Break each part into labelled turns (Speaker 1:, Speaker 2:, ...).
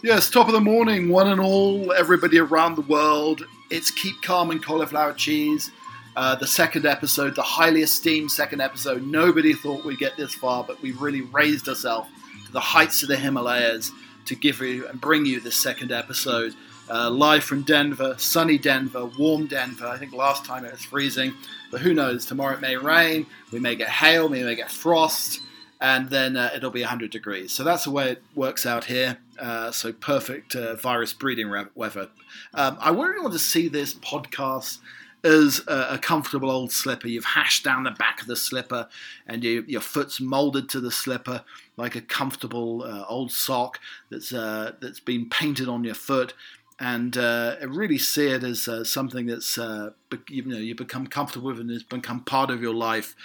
Speaker 1: Yes, top of the morning, one and all, everybody around the world. It's Keep Calm and Cauliflower Cheese, uh, the second episode, the highly esteemed second episode. Nobody thought we'd get this far, but we really raised ourselves to the heights of the Himalayas to give you and bring you this second episode. Uh, live from Denver, sunny Denver, warm Denver. I think last time it was freezing, but who knows? Tomorrow it may rain, we may get hail, we may get frost and then uh, it'll be 100 degrees. So that's the way it works out here. Uh, so perfect uh, virus breeding weather. Um, I really want to see this podcast as a, a, comfortable old slipper. You've hashed down the back of the slipper, and you, your foot's molded to the slipper like a comfortable uh, old sock that's uh, that's been painted on your foot and uh, really see it as uh, something that's uh, you know you become comfortable with and has become part of your life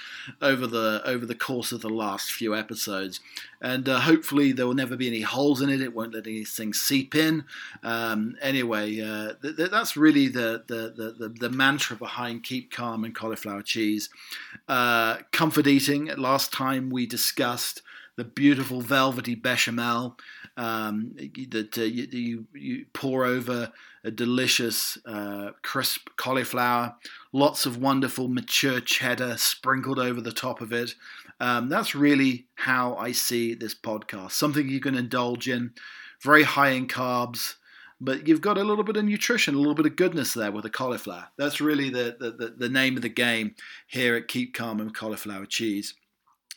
Speaker 1: over the over the course of the last few episodes. And uh, hopefully there will never be any holes in it. It won't let anything seep in. Um, anyway, uh, th- th- that's really the, the, the the mantra behind keep calm and cauliflower cheese. Uh, comfort eating. Last time we discussed the beautiful velvety bechamel um, that uh, you, you, you, pour over a delicious uh, crisp cauliflower, lots of wonderful mature cheddar sprinkled over the top of it. Um, that's really how I see this podcast. Something you can indulge in, very high in carbs, but you've got a little bit of nutrition, a little bit of goodness there with the cauliflower. That's really the, the, the, the name of the game here at Keep Calm and Cauliflower Cheese.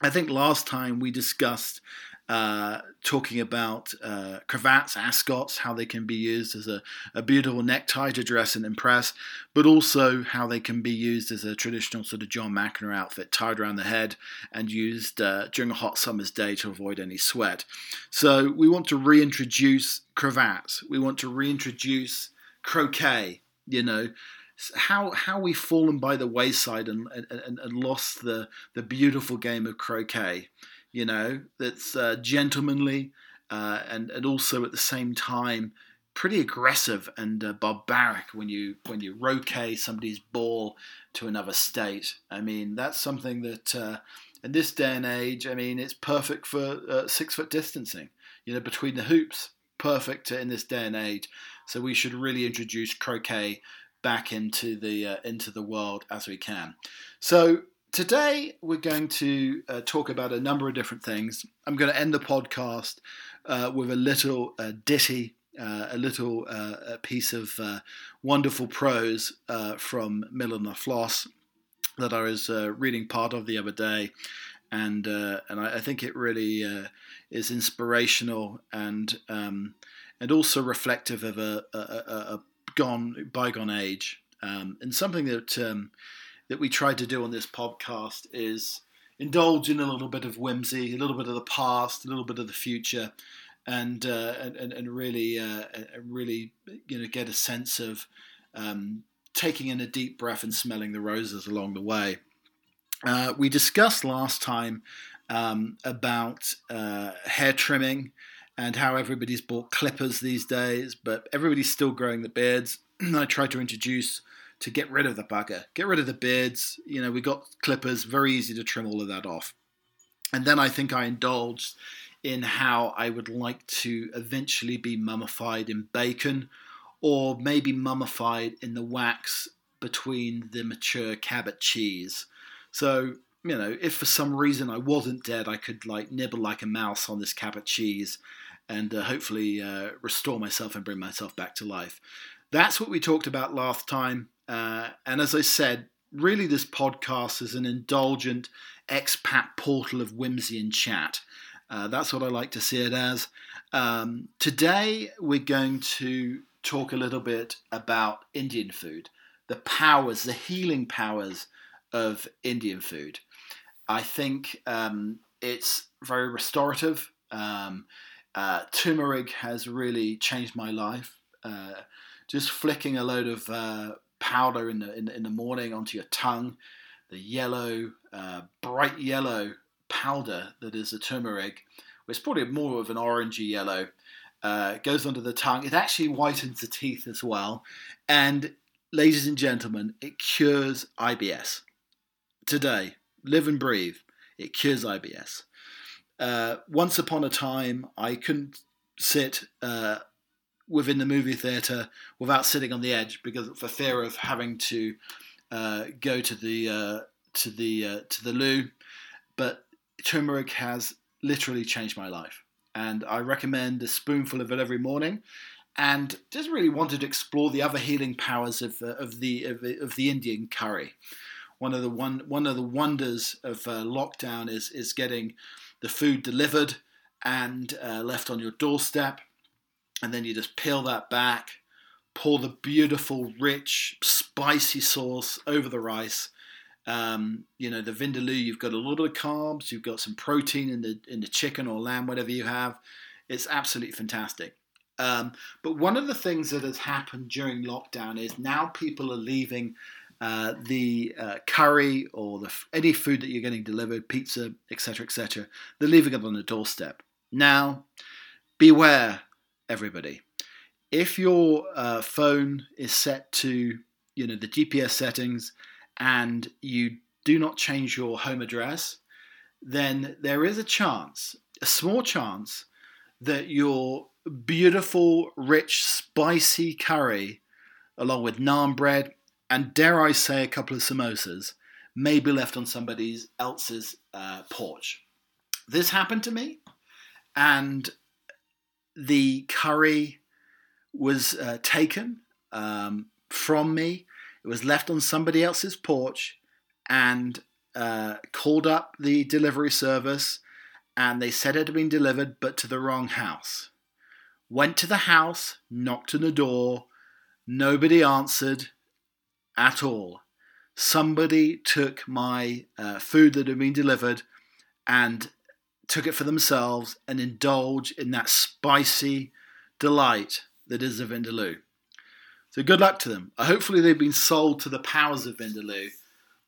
Speaker 1: I think last time we discussed uh, talking about uh, cravats, ascots, how they can be used as a, a, beautiful necktie to dress and impress, but also how they can be used as a traditional sort of John McEnroe outfit tied around the head and used uh, during a hot summer's day to avoid any sweat. So we want to reintroduce cravats. We want to reintroduce croquet. You know, how how we've fallen by the wayside and, and, and lost the the beautiful game of croquet you know, that's uh, gentlemanly uh, and and also at the same time pretty aggressive and uh, barbaric when you when you roquet somebody's ball to another state. I mean, that's something that uh, in this day and age, I mean, it's perfect for uh, six foot distancing. You know, between the hoops, perfect in this day and age. So we should really introduce croquet back into the uh, into the world as we can. So Today, we're going to uh, talk about a number of different things. I'm going to end the podcast uh, with a little uh, ditty, uh, a little uh, a piece of uh, wonderful prose from Miller Floss that I was reading part of the other day. And and I, I, think it really is inspirational and um, and also reflective of a, a, a gone bygone age um, and something that um, that we try to do on this podcast is indulge in a little bit of whimsy, a little bit of the past, a little bit of the future, and uh, and, and really uh, really you know get a sense of um, taking in a deep breath and smelling the roses along the way. Uh, we discussed last time um, about uh, hair trimming and how everybody's bought clippers these days, but everybody's still growing the beards. I tried to introduce to get rid of the bugger, get rid of the beards. You know, we got clippers, very easy to trim all of that off. And then I think I indulged in how I would like to eventually be mummified in bacon or maybe mummified in the wax between the mature Cabot cheese. So, you know, if for some reason I wasn't dead, I could like nibble like a mouse on this Cabot cheese and uh, hopefully uh, restore myself and bring myself back to life. That's what we talked about last time. Uh, and as I said, really, this podcast is an indulgent expat portal of whimsy and chat. Uh, that's what I like to see it as. Um, today, we're going to talk a little bit about Indian food, the powers, the healing powers of Indian food. I think um, it's very restorative. Um, uh, turmeric has really changed my life. Uh, just flicking a load of uh, powder in the in, in, the morning onto your tongue, the yellow, uh, bright yellow powder that is the turmeric, it's probably more of an orangey yellow, uh, goes under the tongue. It actually whitens the teeth as well, and ladies and gentlemen, it cures IBS. Today, live and breathe. It cures IBS. Uh, once upon a time, I couldn't sit uh, within the movie theater without sitting on the edge because for fear of having to uh, go to the uh, to the uh, to the loo. But turmeric has literally changed my life, and I recommend a spoonful of it every morning. And just really wanted to explore the other healing powers of, uh, of the of, of, the Indian curry. One of the one one of the wonders of lockdown is is getting the food delivered and uh, left on your doorstep and then you just peel that back, pour the beautiful, rich, spicy sauce over the rice. Um, you know, the vindaloo, you've got a lot of carbs, you've got some protein in the in the chicken or lamb, whatever you have. It's absolutely fantastic. Um, but one of the things that has happened during lockdown is now people are leaving uh, the uh, curry or the, any food that you're getting delivered, pizza, etc., etc. They're leaving it on the doorstep. Now, beware everybody. If your uh, phone is set to you know the GPS settings and you do not change your home address, then there is a chance, a small chance, that your beautiful, rich, spicy curry, along with naan bread and dare I say a couple of samosas, may be left on somebody else's uh, porch. This happened to me, and the curry was uh, taken um, from me. It was left on somebody else's porch and uh, called up the delivery service and they said it had been delivered but to the wrong house. Went to the house, knocked on the door, nobody answered at all. Somebody took my uh, food that had been delivered and took it for themselves and indulge in that spicy delight that is a Vindaloo. So good luck to them. Hopefully they've been sold to the powers of Vindaloo.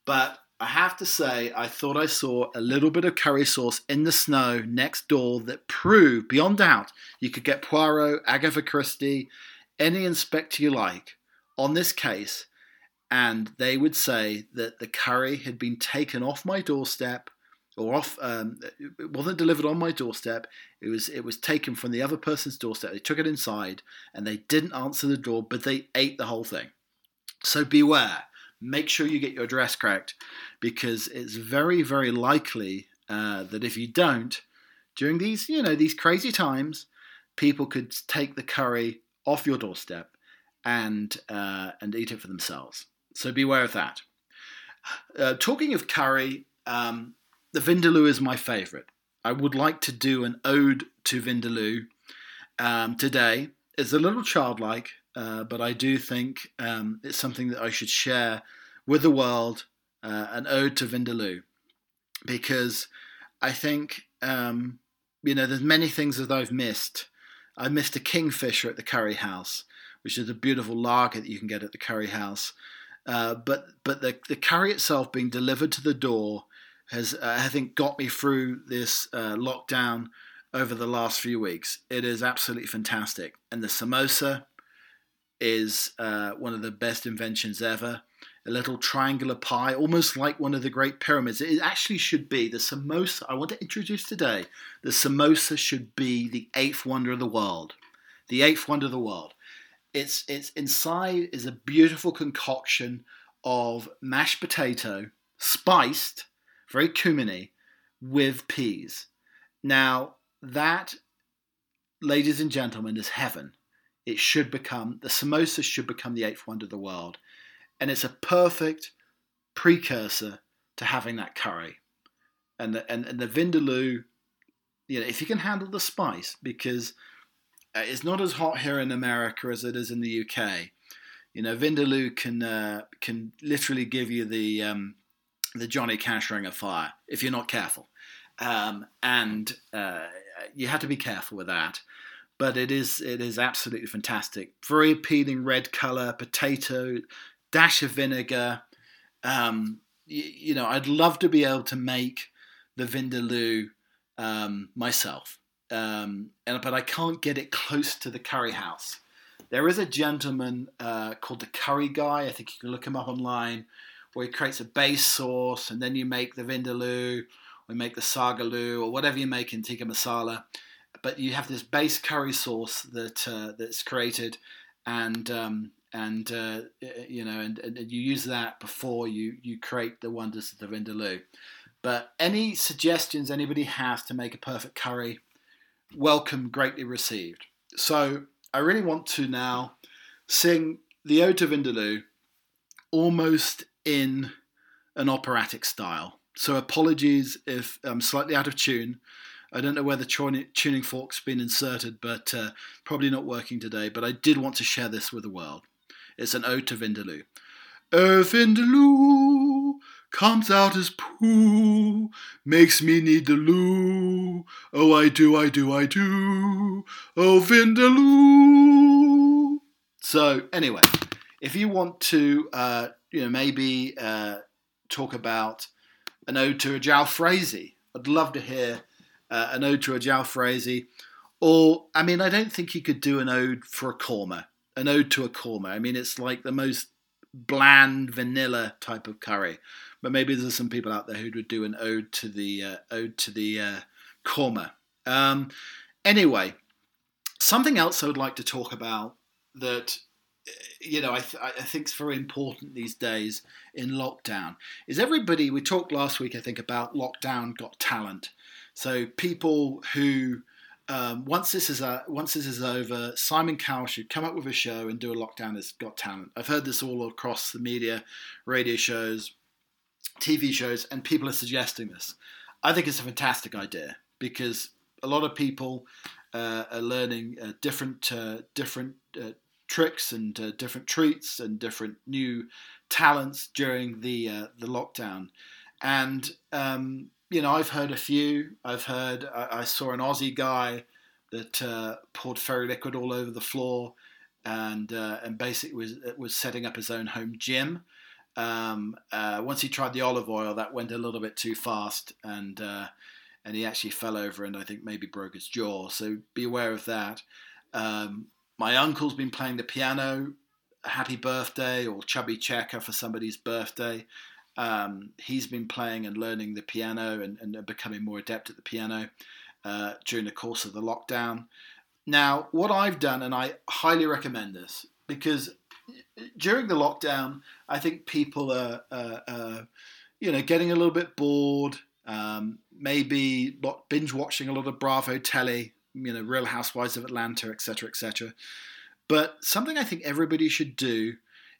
Speaker 1: But I have to say, I thought I saw a little bit of curry sauce in the snow next door that proved beyond doubt you could get Poirot, Agatha Christie, any inspector you like on this case, and they would say that the curry had been taken off my doorstep or off. Um, it wasn't delivered on my doorstep. It was it was taken from the other person's doorstep. They took it inside and they didn't answer the door, but they ate the whole thing. So beware. Make sure you get your address correct because it's very very likely uh, that if you don't, during these you know these crazy times, people could take the curry off your doorstep and uh, and eat it for themselves. So beware of that. Uh, talking of curry, um, the Vindaloo is my favourite. I would like to do an ode to Vindaloo um, today. It's a little childlike, uh, but I do think um, it's something that I should share with the world uh, an ode to Vindaloo because I think um, you know there's many things that I've missed. I missed a kingfisher at the curry house, which is a beautiful lager that you can get at the curry house. Uh, but but the the curry itself being delivered to the door has, uh, I think, got me through this uh, lockdown over the last few weeks. It is absolutely fantastic. And the samosa is uh, one of the best inventions ever. A little triangular pie, almost like one of the great pyramids. It actually should be the samosa. I want to introduce today the samosa should be the eighth wonder of the world. The eighth wonder of the world. It's it's inside is a beautiful concoction of mashed potato, spiced very cuminy, with peas. Now, that, ladies and gentlemen, is heaven. It should become, the samosa should become the eighth wonder of the world. And it's a perfect precursor to having that curry. And the, and, and the vindaloo, you know, if you can handle the spice, because uh, it's not as hot here in America as it is in the UK. You know, vindaloo can uh, can literally give you the um, the Johnny Cash Ring of Fire if you're not careful. Um, and uh, you have to be careful with that. But it is it is absolutely fantastic. Very appealing red color, potato, dash of vinegar. Um, you, you, know, I'd love to be able to make the vindaloo um, myself, um, and but I can't get it close to the curry house. There is a gentleman uh, called the Curry Guy. I think you can look him up online where he creates a base sauce and then you make the vindaloo or make the saag aloo or whatever you make in tikka masala. but you have this base curry sauce that uh, that's created, and um, and uh, you know, and, and, you use that before you you create the wonders of the vindaloo. But any suggestions anybody has to make a perfect curry, welcome, greatly received. So I really want to now sing the Ode to Vindaloo almost in an operatic style. So apologies if I'm slightly out of tune. I don't know where the tuning fork's been inserted, but uh, probably not working today. But I did want to share this with the world. It's an ode to Vindaloo. Oh, Vindaloo comes out as poo, makes me need the loo. Oh, I do, I do, I do. Oh, Vindaloo. So, anyway, if you want to, uh, you know, maybe uh, talk about an ode to a Jalfrezi, I'd love to hear uh, an ode to a Jalfrezi. Or, I mean, I don't think you could do an ode for a korma an ode to a korma. I mean, it's like the most bland vanilla type of curry. But maybe there's some people out there who would do an ode to the uh, ode to the uh, korma. Um, anyway, something else I would like to talk about that you know I, th- I think is very important these days in lockdown is everybody. We talked last week, I think, about lockdown got talent. So people who um, once this is uh, once this is over, Simon Cowell should come up with a show and do a lockdown has got talent. I've heard this all across the media, radio shows, TV shows, and people are suggesting this. I think it's a fantastic idea because a lot of people uh, are learning uh, different uh, different uh, tricks and uh, different treats and different new talents during the the lockdown, and um, you know, I've heard a few. I've heard, I, I saw an Aussie guy that uh, poured fairy liquid all over the floor and uh, and basically was was setting up his own home gym. Um, uh, once he tried the olive oil, that went a little bit too fast, and uh, and he actually fell over and I think maybe broke his jaw. So be aware of that. Um, my uncle's been playing the piano. Happy birthday or chubby checker for somebody's birthday. Um, he's been playing and learning the piano and, and becoming more adept at the piano uh, during the course of the lockdown. Now, what I've done, and I highly recommend this, because during the lockdown, I think people are, you know, getting a little bit bored, um, maybe binge watching a lot of Bravo telly, you know, Real Housewives of Atlanta, etc., etc. But something I think everybody should do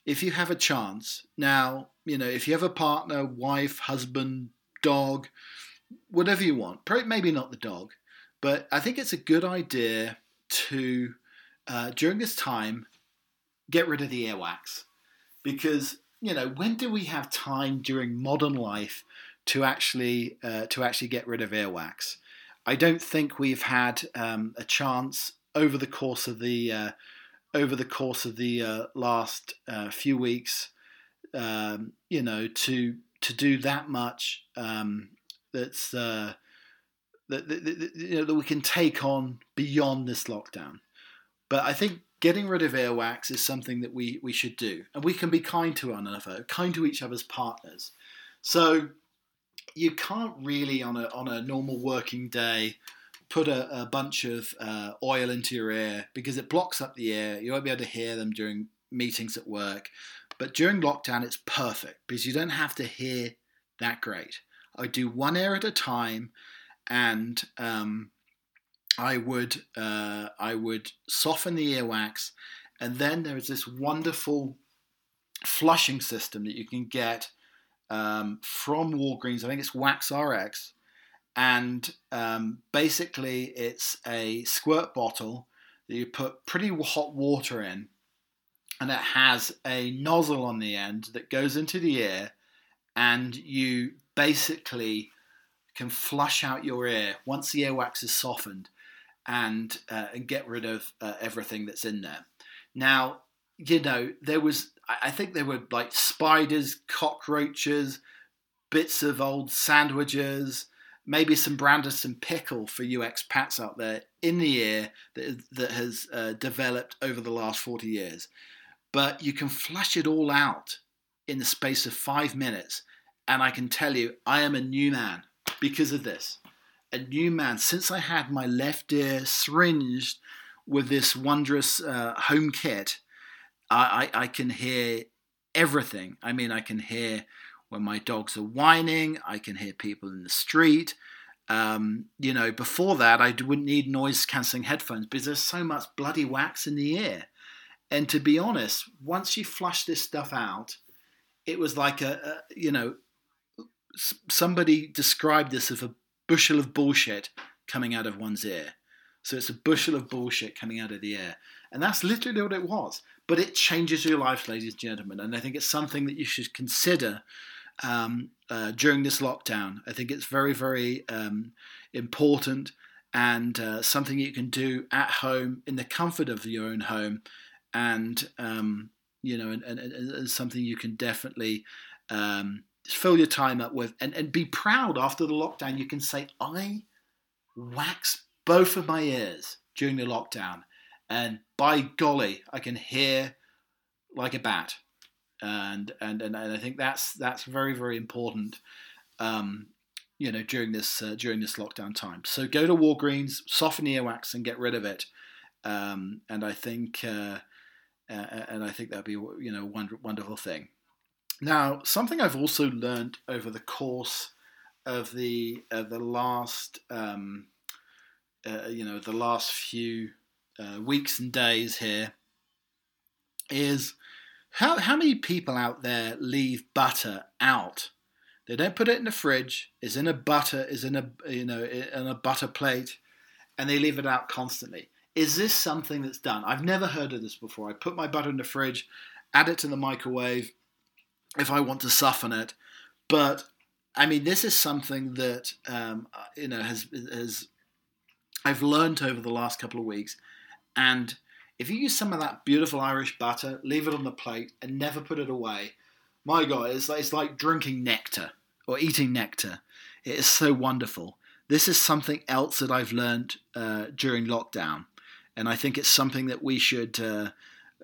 Speaker 1: if you have a chance. Now, you know, if you have a partner, wife, husband, dog, whatever you want, maybe not the dog, but I think it's a good idea to, uh, during this time, get rid of the earwax. Because, you know, when do we have time during modern life to actually, uh, to actually get rid of earwax? I don't think we've had um, a chance over the course of the uh, over the course of the uh, last uh, few weeks, um, you know, to to do that much um, that's uh, that, that, that, you know that we can take on beyond this lockdown. But I think getting rid of earwax is something that we we should do, and we can be kind to one another, kind to each other's partners. So you can't really on a on a normal working day put a, a bunch of uh, oil into your ear because it blocks up the air. You won't be able to hear them during meetings at work. But during lockdown, it's perfect because you don't have to hear that great. I do one ear at a time, and um, I would uh, I would soften the earwax, and then there is this wonderful flushing system that you can get um, from Walgreens. I think it's Wax RX, and um, basically it's a squirt bottle that you put pretty hot water in and it has a nozzle on the end that goes into the ear and you basically can flush out your ear once the earwax is softened and uh, and get rid of uh, everything that's in there now you know there was i think there were like spiders cockroaches bits of old sandwiches maybe some Branston pickle for you expats out there in the ear that, that has uh, developed over the last 40 years. But you can flush it all out in the space of five minutes. And I can tell you, I am a new man because of this. A new man since I had my left ear syringed with this wondrous uh, home kit. I, I, I can hear everything. I mean, I can hear when my dogs are whining. I can hear people in the street. Um, you know, before that, I wouldn't need noise cancelling headphones because there's so much bloody wax in the ear. And to be honest, once you flush this stuff out, it was like a, a you know, somebody described this as a bushel of bullshit coming out of one's ear. So it's a bushel of bullshit coming out of the air. And that's literally what it was. But it changes your life, ladies and gentlemen. And I think it's something that you should consider um, uh, during this lockdown. I think it's very, very um, important and uh, something you can do at home in the comfort of your own home. And, um, you know, and, and, and, something you can definitely um, fill your time up with and, and be proud after the lockdown. You can say, I waxed both of my ears during the lockdown, and by golly, I can hear like a bat. And and and, and I think that's that's very very important. Um, you know, during this uh, during this lockdown time. So go to Walgreens, soften earwax, and get rid of it. Um, and I think uh, uh, and I think that'd be you know wonder, wonderful thing. Now, something I've also learned over the course of the of the last um, uh, you know the last few uh, weeks and days here is how how many people out there leave butter out? They don't put it in the fridge. Is in a butter is in a you know in a butter plate, and they leave it out constantly. Is this something that's done? I've never heard of this before. I put my butter in the fridge, add it to the microwave if I want to soften it, but I mean this is something that um, you know has has I've learned over the last couple of weeks. And if you use some of that beautiful Irish butter, leave it on the plate, and never put it away, my God, it's like, it's like drinking nectar or eating nectar. It is so wonderful. This is something else that I've learned uh, during lockdown, and I think it's something that we should uh,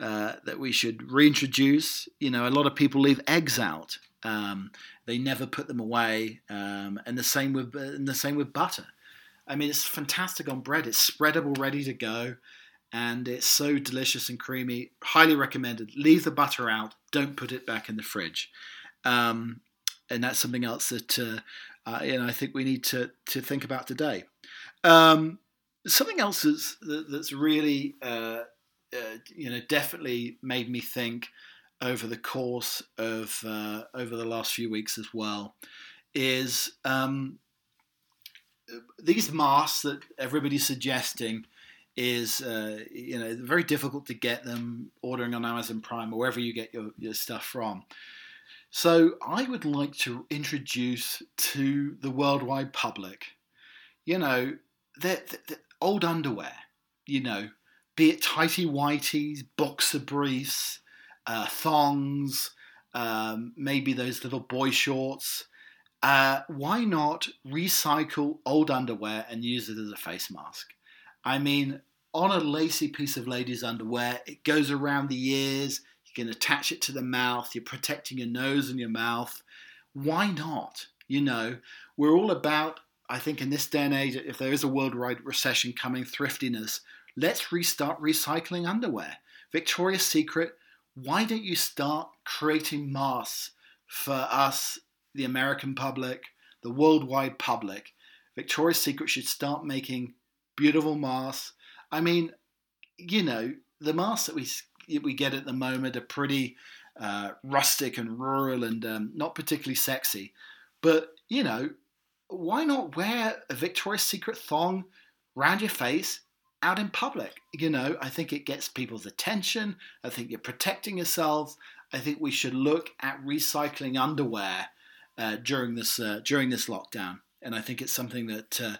Speaker 1: uh, that we should reintroduce. You know, a lot of people leave eggs out; um, they never put them away, um, and the same with and the same with butter. I mean, it's fantastic on bread. It's spreadable, ready to go, and it's so delicious and creamy. Highly recommended. Leave the butter out. Don't put it back in the fridge. Um, and that's something else that uh, uh, you know I think we need to to think about today. Um, something else that's that's really uh, you know definitely made me think over the course of uh, over the last few weeks as well is um, these masks that everybody's suggesting is uh, you know very difficult to get them ordering on Amazon Prime or wherever you get your, your stuff from. So I would like to introduce to the worldwide public, you know, the old underwear, you know, be it tighty whities, boxer briefs, uh, thongs, um, maybe those little boy shorts, uh, why not recycle old underwear and use it as a face mask? I mean, on a lacy piece of ladies' underwear, it goes around the ears, you can attach it to the mouth, you're protecting your nose and your mouth. Why not? You know, we're all about, I think, in this day and age, if there is a worldwide recession coming, thriftiness, let's restart recycling underwear. Victoria's Secret, why don't you start creating masks for us the American public, the worldwide public. Victoria's Secret should start making beautiful masks. I mean, you know, the masks that we we get at the moment are pretty uh, rustic and rural and um, not particularly sexy. But you know, why not wear a Victoria's Secret thong around your face out in public? You know, I think it gets people's attention. I think you're protecting yourselves. I think we should look at recycling underwear uh, during this uh, during this lockdown, and I think it's something that uh,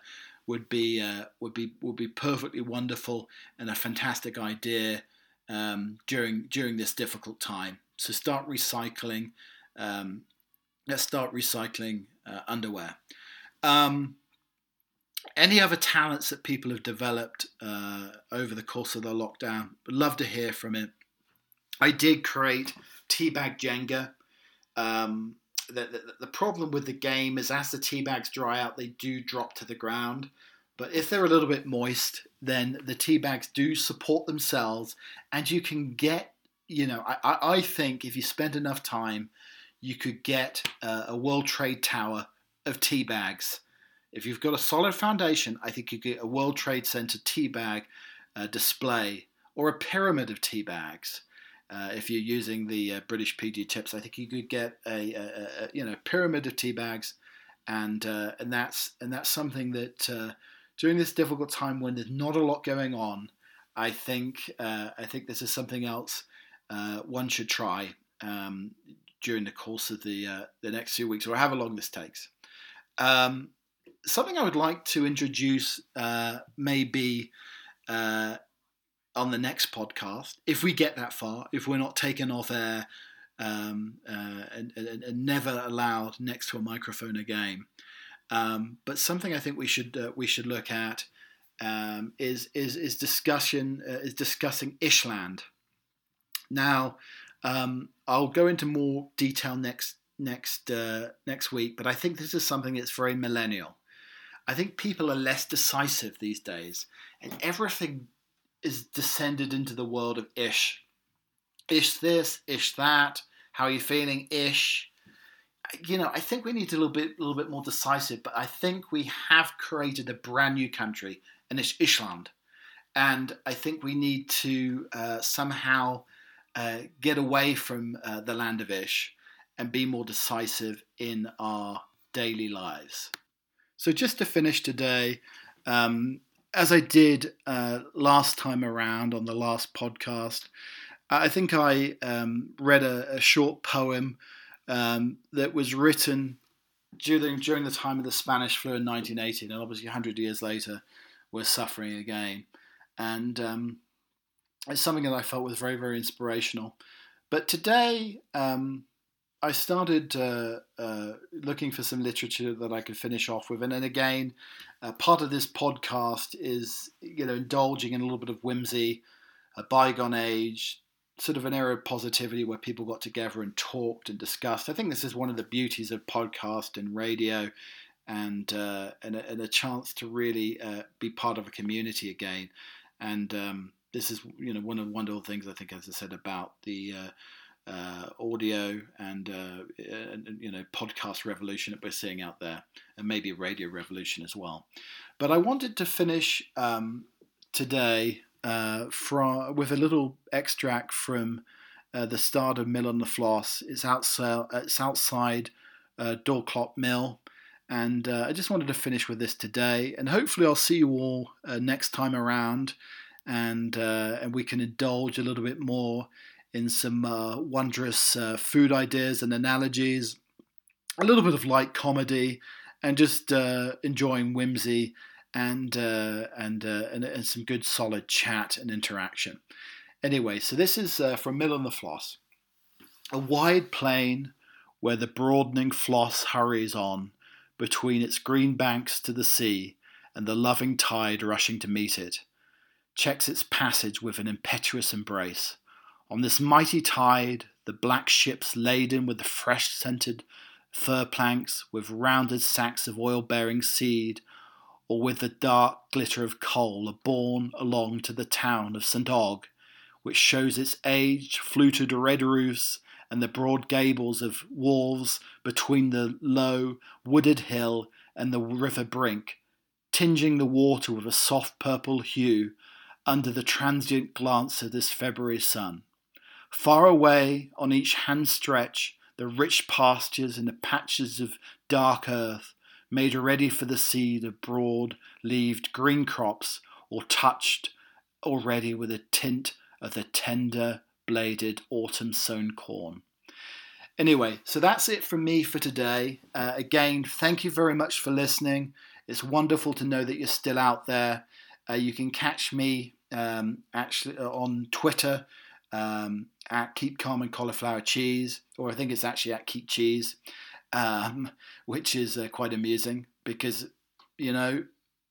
Speaker 1: would be uh, would be would be perfectly wonderful and a fantastic idea um, during during this difficult time. So start recycling. Um, let's start recycling uh, underwear. Um, any other talents that people have developed uh, over the course of the lockdown? Would love to hear from it. I did create Teabag Jenga. Um, the, the, the problem with the game is as the tea bags dry out, they do drop to the ground. But if they're a little bit moist, then the tea bags do support themselves, and you can get, you know, I, I think if you spend enough time, you could get a, a World Trade Tower of tea bags. If you've got a solid foundation, I think you get a World Trade Center tea bag uh, display or a pyramid of tea bags. Uh, if you're using the uh, British PG tips, I think you could get a, a, a you know pyramid of tea bags, and uh, and that's and that's something that uh, during this difficult time when there's not a lot going on, I think uh, I think this is something else one should try um, during the course of the the next few weeks or however long this takes. Um, something I would like to introduce maybe on the next podcast, if we get that far, if we're not taken off air um, uh, and, and, and, never allowed next to a microphone again. Um, but something I think we should uh, we should look at um, is is is discussion uh, is discussing Ishland. Now, um, I'll go into more detail next next uh, next week, but I think this is something that's very millennial. I think people are less decisive these days, and everything is descended into the world of ish. Ish this, ish that. How are you feeling? Ish. You know, I think we need a little bit, a little bit more decisive. But I think we have created a brand new country, and it's Ishland. And I think we need to uh, somehow uh, get away from uh, the land of Ish and be more decisive in our daily lives. So, just to finish today, um, as I did uh, last time around on the last podcast, I think I um, read a, a, short poem um, that was written during during the time of the Spanish flu in 1918, and obviously 100 years later, we're suffering again. And um, it's something that I felt was very, very inspirational. But today, um, I started uh, uh, looking for some literature that I could finish off with, and then again, uh, part of this podcast is you know indulging in a little bit of whimsy, a bygone age, sort of an era of positivity where people got together and talked and discussed. I think this is one of the beauties of podcast and radio, and uh, and, a, and, a, chance to really uh, be part of a community again. And um, this is you know one of the wonderful things I think, as I said about the uh, audio and, uh, and, you know podcast revolution that we're seeing out there, and maybe a radio revolution as well. But I wanted to finish um, today uh, from with a little extract from uh, the start of Mill on the Floss. It's outside. It's outside uh, Dorlcote Mill. And uh, I just wanted to finish with this today, and hopefully I'll see you all next time around, and and we can indulge a little bit more in some uh, wondrous uh, food ideas and analogies, a little bit of light comedy, and just uh, enjoying whimsy and, uh, and, uh, and, and some good solid chat and interaction. Anyway, so this is from Mill on the Floss. A wide plain where the broadening Floss hurries on between its green banks to the sea and the loving tide rushing to meet it, checks its passage with an impetuous embrace on this mighty tide, the black ships laden with the fresh scented fir planks, with rounded sacks of oil bearing seed, or with the dark glitter of coal, are borne along to the town of St. Og, which shows its aged, fluted red roofs and the broad gables of walls between the low, wooded hill and the river brink, tinging the water with a soft purple hue under the transient glance of this February sun. Far away on each hand stretch, the rich pastures and the patches of dark earth made ready for the seed of broad leaved green crops or touched already with a tint of the tender bladed autumn sown corn. Anyway, so that's it from me for today. Uh, again, thank you very much for listening. It's wonderful to know that you're still out there. Uh, you can catch me um, actually uh, on Twitter um, at Keep Calm and Cauliflower Cheese, or I think it's actually at Keep Cheese, um, which is uh, quite amusing because, you know,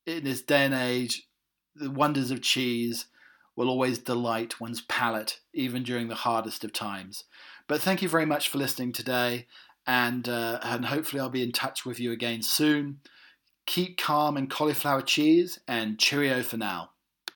Speaker 1: in this day and age, the wonders of cheese will always delight one's palate, even during the hardest of times. But thank you very much for listening today, and uh, and hopefully I'll be in touch with you again soon. Keep calm and cauliflower cheese, and cheerio for now.